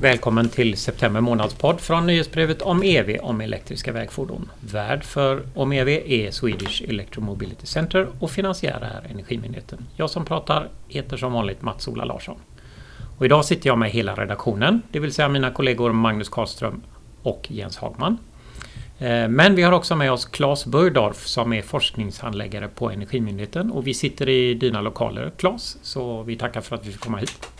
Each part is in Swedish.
Välkommen till september månadspodd från nyhetsbrevet om EV om elektriska vägfordon. Värd för om EV är Swedish Electromobility Center och finansiär är Energimyndigheten. Jag som pratar heter som vanligt Mats-Ola Larsson. Och idag sitter jag med hela redaktionen, det vill säga mina kollegor Magnus Karlström och Jens Hagman. Eh, men vi har också med oss Claes Burdorf som är forskningshandläggare på Energimyndigheten och vi sitter i dina lokaler Claes, så vi tackar för att vi fick komma hit.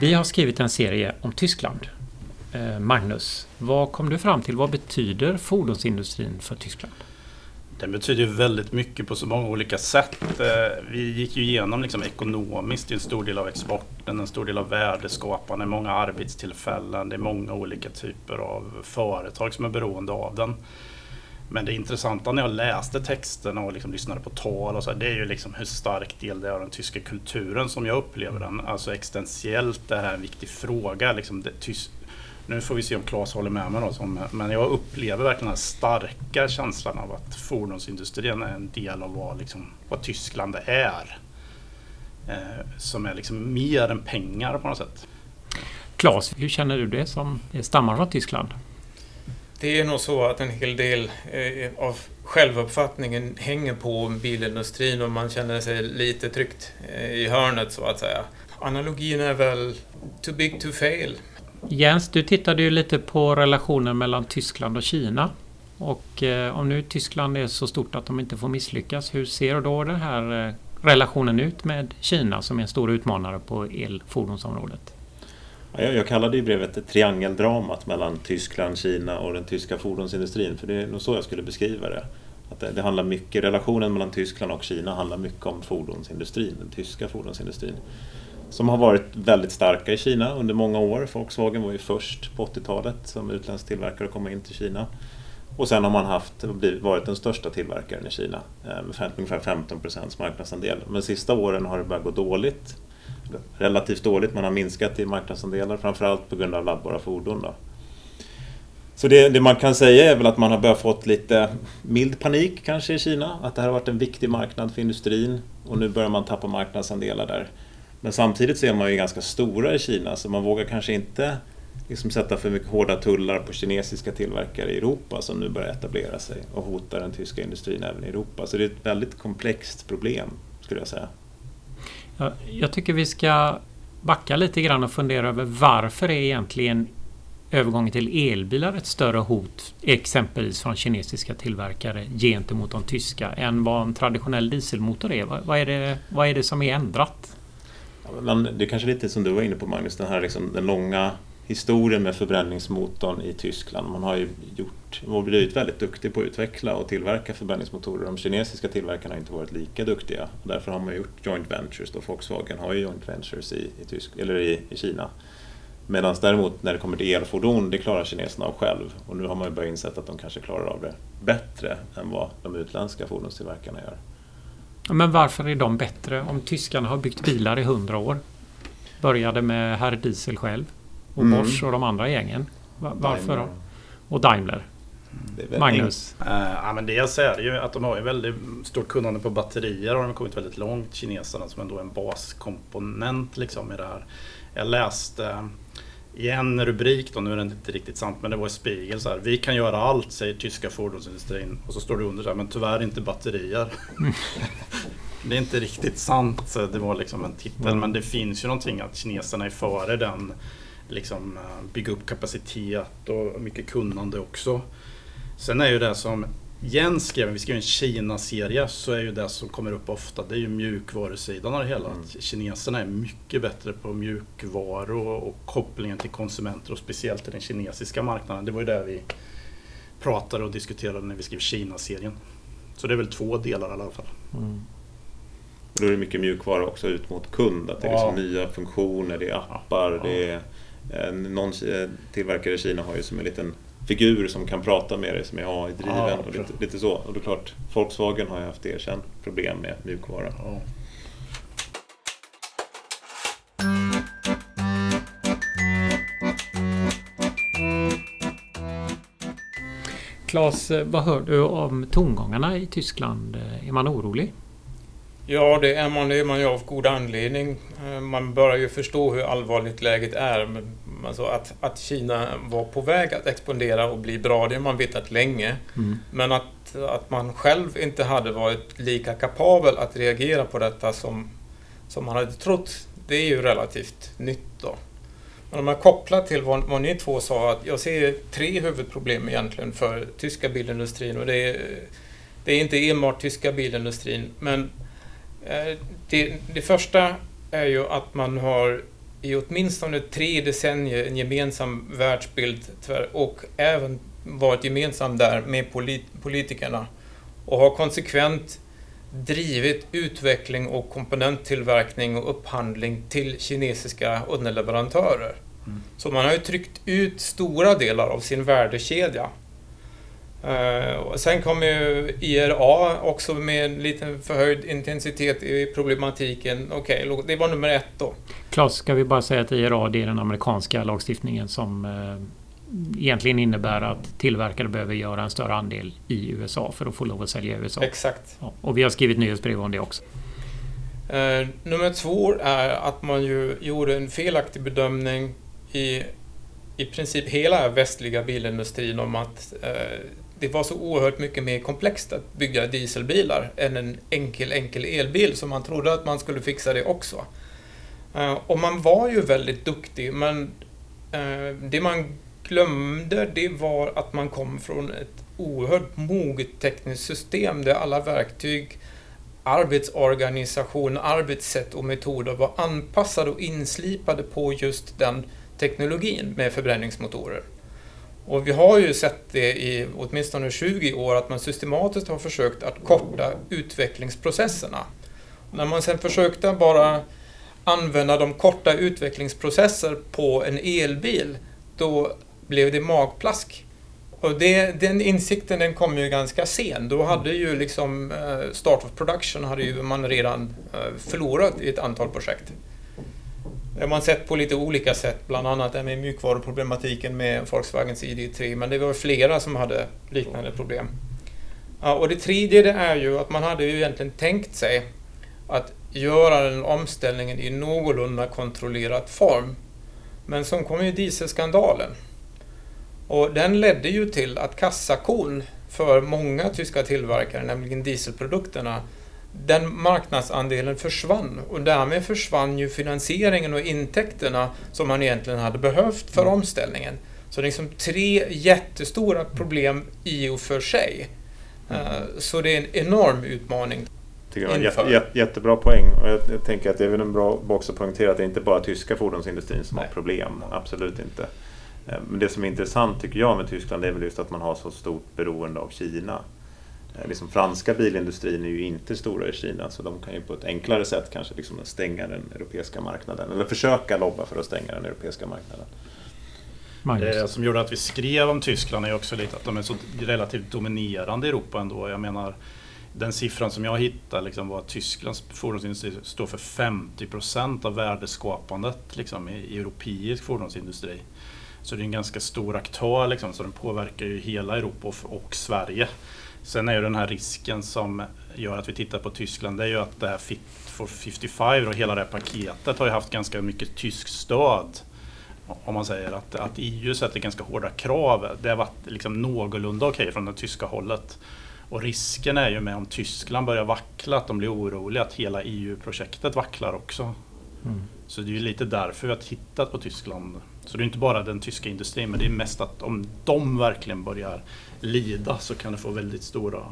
Vi har skrivit en serie om Tyskland. Eh, Magnus, vad kom du fram till? Vad betyder fordonsindustrin för Tyskland? Den betyder väldigt mycket på så många olika sätt. Eh, vi gick ju igenom liksom ekonomiskt, det är en stor del av exporten, en stor del av värdeskapande, många arbetstillfällen, det är många olika typer av företag som är beroende av den. Men det intressanta när jag läste texterna och liksom lyssnade på tal och så, det är ju liksom hur stark del det är av den tyska kulturen som jag upplever den. Alltså existentiellt, det här är en viktig fråga. Liksom det, tys nu får vi se om Claes håller med mig då, som, men jag upplever verkligen den starka känslan av att fordonsindustrin är en del av vad, liksom, vad Tyskland är. Eh, som är liksom mer än pengar på något sätt. Claes, hur känner du det som stammar från Tyskland? Det är nog så att en hel del eh, av självuppfattningen hänger på bilindustrin och man känner sig lite tryggt eh, i hörnet så att säga. Analogin är väl too big to fail. Jens, du tittade ju lite på relationen mellan Tyskland och Kina. Och eh, om nu Tyskland är så stort att de inte får misslyckas, hur ser då den här eh, relationen ut med Kina som är en stor utmanare på elfordonsområdet? Jag, jag kallade ju brevet triangeldramat mellan Tyskland, Kina och den tyska fordonsindustrin. För det är nog så jag skulle beskriva det. Att det, det handlar mycket, relationen mellan Tyskland och Kina handlar mycket om fordonsindustrin, den tyska fordonsindustrin. Som har varit väldigt starka i Kina under många år. Volkswagen var ju först på 80-talet som utländsk tillverkare att komma in till Kina. Och sen har man haft, varit den största tillverkaren i Kina eh, med ungefär 15 procents marknadsandel. Men de sista åren har det börjat gå dåligt relativt dåligt. Man har minskat i marknadsandelar framförallt på grund av laddbara fordon. Då. Så det, det, man kan säga är väl att man har börjat fått lite mild panik kanske i Kina. Att det här har varit en viktig marknad för industrin och nu börjar man tappa marknadsandelar där. Men samtidigt så är man ju ganska stora i Kina så man vågar kanske inte liksom sätta för mycket hårda tullar på kinesiska tillverkare i Europa som nu börjar etablera sig och hotar den tyska industrin även i Europa. Så det är ett väldigt komplext problem skulle jag säga. Jag tycker vi ska backa lite grann och fundera över varför är egentligen övergången till elbilar ett större hot exempelvis från kinesiska tillverkare gentemot de tyska än vad en traditionell dieselmotor är? Vad är det, vad är det som är ändrat? Ja, men det är kanske lite som du var inne på Magnus, den här liksom, den långa historien med förbränningsmotorn i Tyskland. Man har ju gjort, och blivit väldigt duktig på att utveckla och tillverka förbränningsmotorer. De kinesiska tillverkarna har inte varit lika duktiga. Och därför har man gjort joint ventures. Då Volkswagen har ju joint ventures i, i, Tysk, eller i, i Kina. Medan däremot när det kommer till elfordon, det klarar kineserna av själv. Och nu har man ju börjat inse att de kanske klarar av det bättre än vad de utländska fordonstillverkarna gör. Men varför är de bättre om tyskarna har byggt bilar i hundra år? Började med herr Diesel själv och mm. Bosch och de andra gängen. Varför då? Och Daimler. Magnus? Uh, ja, men dels är det ju att de har ju väldigt stort kunnande på batterier och de har kommit väldigt långt, kineserna, som ändå är en baskomponent liksom i det här. Jag läste i en rubrik, då, nu är det inte riktigt sant, men det var i Spiegel så här. Vi kan göra allt, säger tyska fordonsindustrin. Och så står det under så här, men tyvärr inte batterier. det är inte riktigt sant, det var liksom en titel. Mm. Men det finns ju någonting att kineserna är före den liksom eh, bygga upp kapacitet och mycket kunnande också. Sen är ju det som Jens skrev, vi skrev en Kina-serie, så är ju det som kommer upp ofta, det är ju mjukvarusidan av det hela. Mm. Kineserna är mycket bättre på mjukvaror och, och kopplingen till konsumenter och speciellt till den kinesiska marknaden. Det var ju det vi pratade och diskuterade när vi skrev Kina-serien. Så det är väl två delar i alla fall. Mm. Då är det mycket mjukvara också ut mot kund, att det är liksom nya funktioner, det är appar, ja. det är någon tillverkare i Kina har ju som en liten figur som kan prata med dig som är AI-driven ja, och lite, lite, så. Och det är klart, Volkswagen har ju haft erkänt problem med mjukvara. Ja. Claes, vad hör du om tongångarna i Tyskland? Är man orolig? Ja, det är man, det är man ju av god anledning. Eh, man börjar ju förstå hur allvarligt läget är. Alltså att, att Kina var på väg att expandera och bli bra, det har man vetat länge. Mm. Men att, att man själv inte hade varit lika kapabel att reagera på detta som, som man hade trott, det är ju relativt nytt. Då. Men om man kopplar till vad, vad ni två sa, att jag ser tre huvudproblem egentligen för tyska bilindustrin. Och det är, det är inte enbart tyska bilindustrin, men det, det första är ju att man har i åtminstone tre decennier en gemensam världsbild och även varit gemensam där med polit politikerna och har konsekvent drivit utveckling och komponenttillverkning och upphandling till kinesiska underleverantörer. Mm. Så man har ju tryckt ut stora delar av sin värdekedja Uh, och sen kommer ju IRA också med en liten förhöjd intensitet i problematiken. Okej, okay, det var nummer ett då. Klas, ska vi bara säga att IRA det är den amerikanska lagstiftningen som uh, egentligen innebär att tillverkare behöver göra en större andel i USA för att få lov att sälja i USA. Exakt. Ja, och vi har skrivit nyhetsbrev om det också. Uh, nummer två är att man ju gjorde en felaktig bedömning i i princip hela västliga bilindustrin om att det var så oerhört mycket mer komplext att bygga dieselbilar än en enkel, enkel elbil, så man trodde att man skulle fixa det också. Eh, och man var ju väldigt duktig, men eh, det man glömde, det var att man kom från ett oerhört moget tekniskt system där alla verktyg, arbetsorganisation, arbetssätt och metoder var anpassade och inslipade på just den teknologin med förbränningsmotorer. Och vi har ju sett det i åtminstone 20 år att man systematiskt har försökt att korta utvecklingsprocesserna. Och när man sedan försökte bara använda de korta utvecklingsprocesser på en elbil, då blev det magplask. Och det, den insikten den kom ju ganska sen. Då hade ju liksom eh, Start of Production hade ju man redan eh, förlorat i ett antal projekt. Det har man sett på lite olika sätt, bland annat det med mjukvaruproblematiken med Volkswagens ID3, men det var flera som hade liknande problem. Ja, och det tredje det är ju att man hade ju egentligen tänkt sig att göra den omställningen i någorlunda kontrollerad form. Men så kom ju dieselskandalen. Och den ledde ju till att kassakon för många tyska tillverkare, nämligen dieselprodukterna, den marknadsandelen försvann och därmed försvann ju finansieringen och intäkterna som man egentligen hade behövt för mm. omställningen. Så det är liksom tre jättestora problem i och för sig. Mm. Eh, så det är en enorm utmaning. Tycker jag jätte, jätte, jättebra poäng. Och jag, jag, tänker att det är väl en bra box att poängtera att det är inte bara tyska fordonsindustrin som Nej. har problem. Absolut inte. Eh, men det som är intressant tycker jag med Tyskland är väl just att man har så stort beroende av Kina. Eh, liksom franska bilindustrin är ju inte stora i Kina så de kan ju på ett enklare sätt kanske liksom stänga den europeiska marknaden eller försöka lobba för att stänga den europeiska marknaden. Det som gjorde att vi skrev om Tyskland är också lite att de är så relativt dominerande i Europa ändå. Jag menar, den siffran som jag hittade liksom var att Tysklands fordonsindustri står för 50 procent av värdeskapandet liksom, i europeisk fordonsindustri. Så det är en ganska stor aktör, liksom, så den påverkar ju hela Europa och, och Sverige. Sen är ju den här risken som gör att vi tittar på Tyskland, det är ju att det här Fit for 55 och hela det här paketet har ju haft ganska mycket tyskt stöd. Om man säger att, att EU sätter ganska hårda krav. Det har varit liksom någorlunda okej okay från det tyska hållet. Och risken är ju med om Tyskland börjar vackla, att de blir oroliga, att hela EU-projektet vacklar också. Mm. Så det är ju lite därför vi har tittat på Tyskland. Så det är inte bara den tyska industrin, men det är mest att om de verkligen börjar lida så kan det få väldigt stora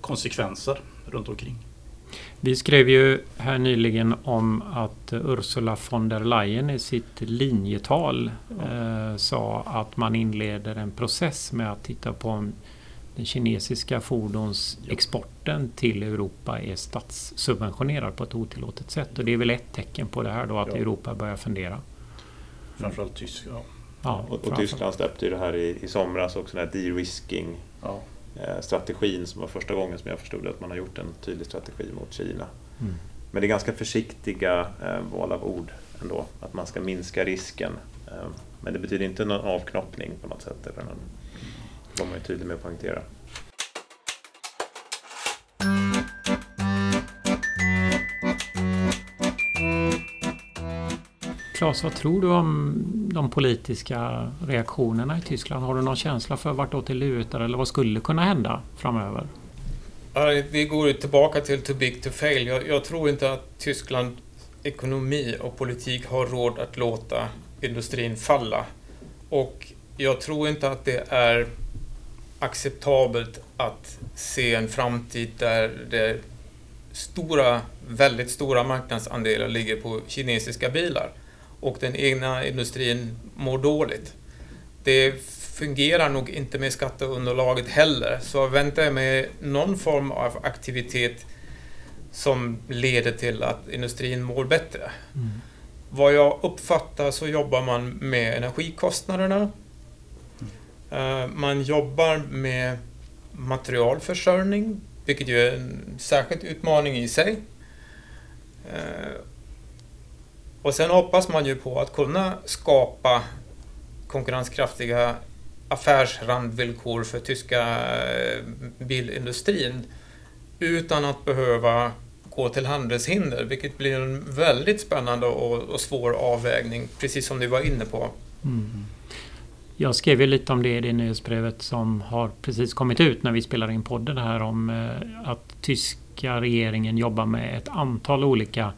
konsekvenser runt omkring. Vi skrev ju här nyligen om att Ursula von der Leyen i sitt linjetal eh, sa att man inleder en process med att titta på den kinesiska fordonsexporten till Europa är statssubventionerad på ett otillåtet sätt. Och det är väl ett tecken på det här då att ja. Europa börjar fundera. Framförallt Tyskland. Ja, och, och Tyskland släppte ju det här i, i somras också, den här de-risking ja. Eh, strategin som var första gången som jag förstod att man har gjort en tydlig strategi mot Kina. Mm. Men det är ganska försiktiga eh, val av ord ändå, att man ska minska risken. Eh, men det betyder inte någon avknoppning på något sätt. Eller någon... var man ju tydlig med att poängtera. Claes, vad tror du om de politiska reaktionerna i Tyskland? Har du någon känsla för vart det lutar eller vad skulle kunna hända framöver? Vi går tillbaka till too big to fail. Jag, jag tror inte att Tyskland ekonomi och politik har råd att låta industrin falla. Och jag tror inte att det är acceptabelt att se en framtid där det stora, väldigt stora marknadsandelar ligger på kinesiska bilar och den egna industrin mår dåligt. Det fungerar nog inte med skatteunderlaget heller, så väntar jag mig någon form av aktivitet som leder till att industrin mår bättre. Mm. Vad jag uppfattar så jobbar man med energikostnaderna. Eh, man jobbar med materialförsörjning, vilket ju är en särskild utmaning i sig. Eh, och sen hoppas man ju på att kunna skapa konkurrenskraftiga affärsrandvillkor för tyska eh, bilindustrin utan att behöva gå till handelshinder, vilket blir en väldigt spännande och, och svår avvägning, precis som du var inne på. Mm. Jag skrev ju lite om det i det nyhetsbrevet som har precis kommit ut när vi spelar in podden här om eh, att tyska regeringen jobbar med ett antal olika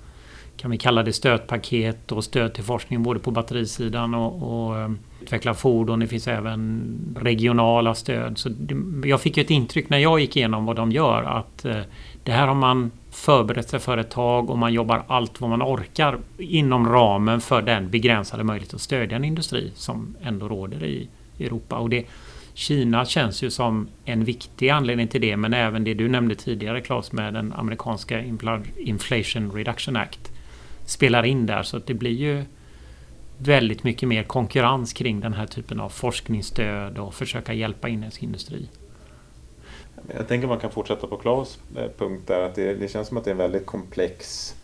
kan vi kalla det stödpaket och stöd till forskning både på batterisidan och, och eh, utveckla fordon. Det finns även regionala stöd. Så det, jag fick ett intryck när jag gick igenom vad de gör att eh, det här har man förberett sig för ett tag och man jobbar allt vad man orkar inom ramen för den begränsade möjlighet att stödja en industri som ändå råder i Europa. Och det, Kina känns ju som en viktig anledning till det men även det du nämnde tidigare Claes med den amerikanska Inflation Reduction Act spelar in där så att det blir ju väldigt mycket mer konkurrens kring den här typen av forskningsstöd och försöka hjälpa inhemsk industri. Jag tänker man kan fortsätta på Klas eh, punkt där att det, det, känns som att det är en väldigt komplex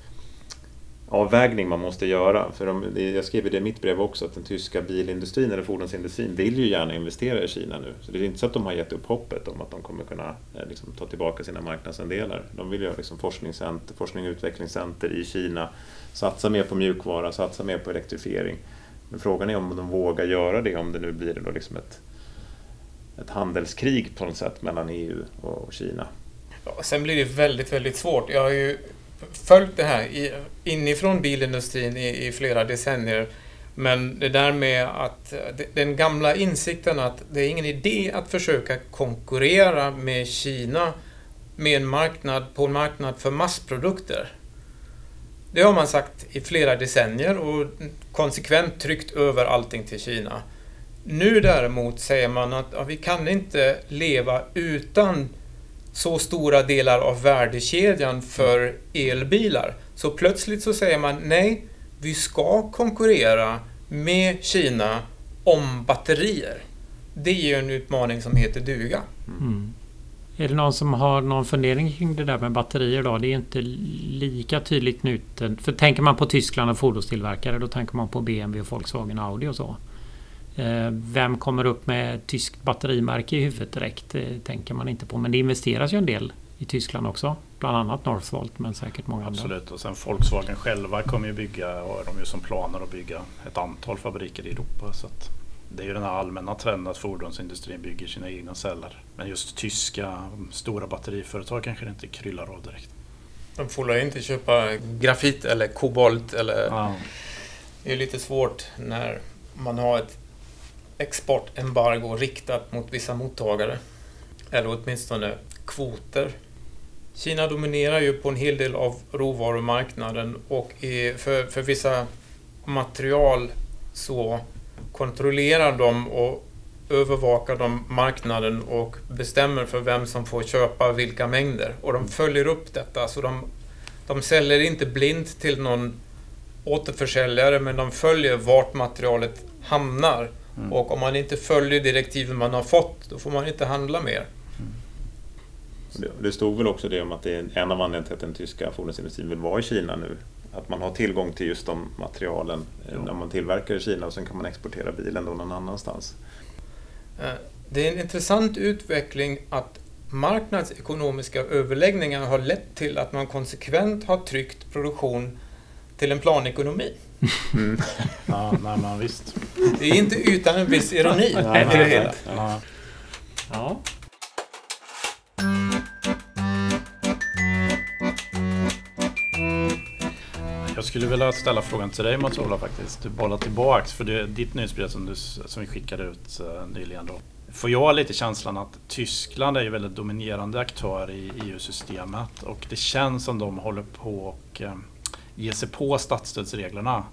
avvägning man måste göra. För de, jag skrev det i mitt brev också att den tyska bilindustrin eller fordonsindustrin vill ju gärna investera i Kina nu. Så det är inte så att de har gett upp hoppet om att de kommer kunna eh, liksom, ta tillbaka sina marknadsandelar. De vill ju ha liksom, forskningscenter, forskning och utvecklingscenter i Kina, satsa mer på mjukvara, satsa mer på elektrifiering. Men frågan är om de vågar göra det om det nu blir då liksom ett ett handelskrig på något sätt mellan EU och Kina. Ja, sen blir det väldigt, väldigt svårt. Jag har ju följt det här inifrån bilindustrin i, i flera decennier. Men det där med att eh, den gamla insikten att det är ingen idé att försöka konkurrera med Kina med en marknad på en marknad för massprodukter. Det har man sagt i flera decennier och konsekvent tryckt över allting till Kina. Nu däremot säger man att ja, vi kan inte leva utan så stora delar av värdekedjan för elbilar. Så plötsligt så säger man nej, vi ska konkurrera med Kina om batterier. Det är ju en utmaning som heter duga. Mm. Är det någon som har någon fundering kring det där med batterier då? Det är inte lika tydligt nu. För tänker man på Tyskland och fordonstillverkare då tänker man på BMW, Volkswagen, Audi och så. Eh, vem kommer upp med tyskt batterimärke i huvudet direkt? Det tänker man inte på. Men det investeras ju en del i Tyskland också. Bland annat Northvolt men säkert många andra. Absolut och sen Volkswagen själva kommer ju bygga, har de ju som planer att bygga ett antal fabriker i Europa. Så det är ju den här allmänna trenden att fordonsindustrin bygger sina egna celler. Men just tyska stora batteriföretag kanske det inte kryllar av direkt. De får inte köpa grafit eller kobolt eller... Ja. Det är lite svårt när man har ett exportembargo riktat mot vissa mottagare. Eller åtminstone kvoter. Kina dominerar ju på en hel del av råvarumarknaden och för, för vissa material så kontrollerar de och övervakar de marknaden och bestämmer för vem som får köpa vilka mängder. Och de följer upp detta, så de, de säljer inte blint till någon återförsäljare, men de följer vart materialet hamnar Mm. Och om man inte följer direktiven man har fått, då får man inte handla mer. Mm. Det stod väl också det om att det är en av anledningarna till att den tyska fordonsindustrin vill vara i Kina nu. Att man har tillgång till just de materialen jo. när man tillverkar i Kina och sen kan man exportera bilen då någon annanstans. Eh, Det är en intressant utveckling att marknadsekonomiska överläggningar har lett till att man konsekvent har tryckt produktion till en planekonomi. Mm. Ja, nej, men visst. Det är inte utan en viss ironi Ja, i det nej, hela. ja. Ja. Jag skulle vilja ställa frågan till dig Mats-Ola faktiskt. Du bollar tillbaks för det, ditt nyhetsbrev som, du, som vi skickade ut uh, nyligen då. Får jag lite känslan att Tyskland är ju väldigt dominerande aktör i EU-systemet och det känns som de håller på och uh, ge sig på statsstödsreglerna.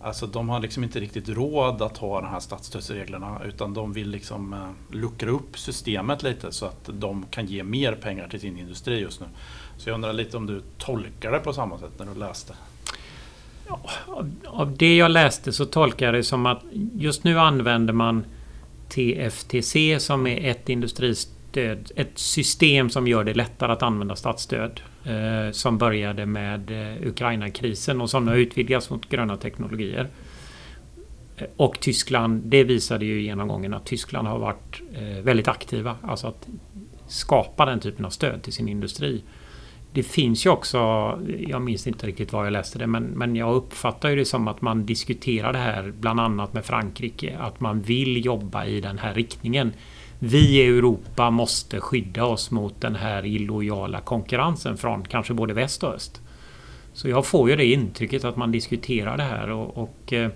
Alltså de har liksom inte riktigt råd att ha de här statsstödsreglerna utan de vill liksom eh, luckra upp systemet lite så att de kan ge mer pengar till sin industri just nu. Så jag undrar lite om du tolkar det på samma sätt när du läste? Av det jag läste så tolkar jag det som att just nu använder man TFTC som är ett industristöd, ett system som gör det lättare att använda statsstöd. Eh, som började med eh, Ukraina-krisen och som nu har utvidgats mot gröna teknologier. Eh, och Tyskland, det visade ju genomgången att Tyskland har varit eh, väldigt aktiva. Alltså att skapa den typen av stöd till sin industri. Det finns ju också, jag minns inte riktigt var jag läste det, men, men jag uppfattar ju det som att man diskuterar det här bland annat med Frankrike. Att man vill jobba i den här riktningen. Vi i Europa måste skydda oss mot den här illojala konkurrensen från kanske både väst och öst. Så jag får ju det intrycket att man diskuterar det här och, och eh,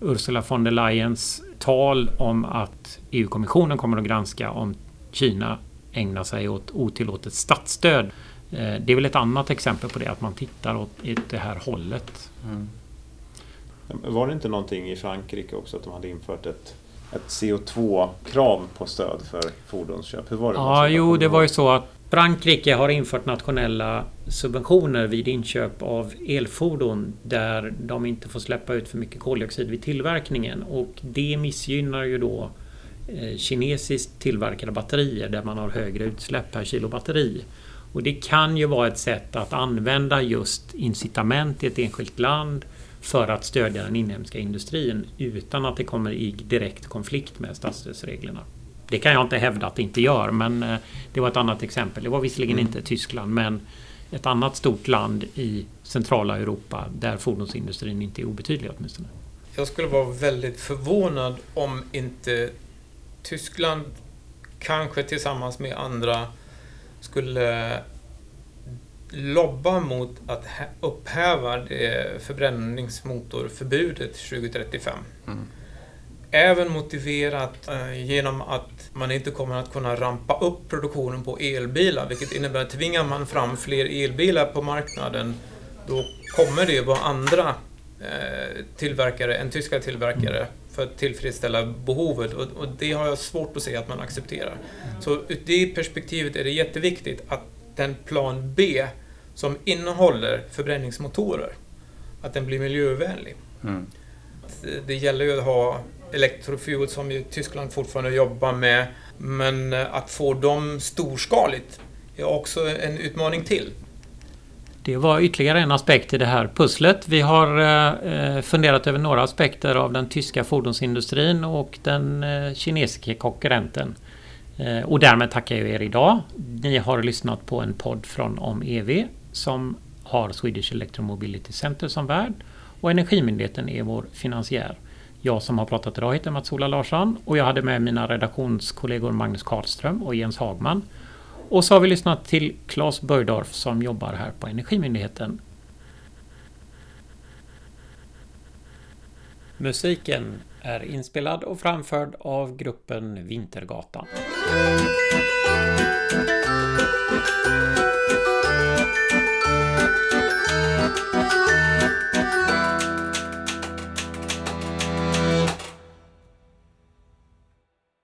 Ursula von der Leyens tal om att EU-kommissionen kommer att granska om Kina ägnar sig åt otillåtet statsstöd. Eh, Det är väl ett annat exempel på det, att man tittar åt det här hållet. Var det inte någonting i Frankrike också att de hade infört ett, ett CO2-krav på stöd för fordonsköp? Hur var det? Ja, jo, det var ju så att Frankrike har infört nationella subventioner vid inköp av elfordon där de inte får släppa ut för mycket koldioxid vid tillverkningen och det missgynnar ju då eh, kinesiskt tillverkade batterier där man har högre utsläpp per kilo batteri. Och det kan ju vara ett sätt att använda just incitament i ett enskilt land för att stödja den inhemska industrin utan att det kommer i direkt konflikt med statsstödsreglerna. Det kan jag inte hävda att det inte gör, men eh, det var ett annat exempel. Det var visserligen inte Tyskland, men ett annat stort land i centrala Europa där fordonsindustrin inte är obetydlig åtminstone. Jag skulle vara väldigt förvånad om inte Tyskland, kanske tillsammans med andra, skulle lobba mot att hä- upphäva det förbränningsmotorförbudet 2035. Mm. Även motiverat eh, genom att man inte kommer att kunna rampa upp produktionen på elbilar, vilket innebär att tvingar man fram fler elbilar på marknaden, då kommer det vara andra eh, tillverkare än tyska tillverkare för att tillfredsställa behovet och, och det har jag svårt att se att man accepterar. Så ur det perspektivet är det jätteviktigt att den plan B som innehåller förbränningsmotorer, att den blir miljövänlig. Mm. Det- gäller ju att ha Electrofuel som ju Tyskland fortfarande jobbar med, men att få dem storskaligt är också en utmaning till. Det var ytterligare en aspekt i det här pusslet. Vi har eh, eh, funderat över några aspekter av den tyska fordonsindustrin och den eh, kinesiska konkurrenten. Och därmed tackar jag er idag. Ni har lyssnat på en podd från Om EV som har Swedish Electromobility Center som värd och Energimyndigheten är vår finansiär. Jag som har pratat idag heter Mats-Ola Larsson och jag hade med mina redaktionskollegor Magnus Karlström och Jens Hagman. Och så har vi lyssnat till Claes Böjdorf som jobbar här på Energimyndigheten. Musiken är inspelad och framförd av gruppen Vintergatan.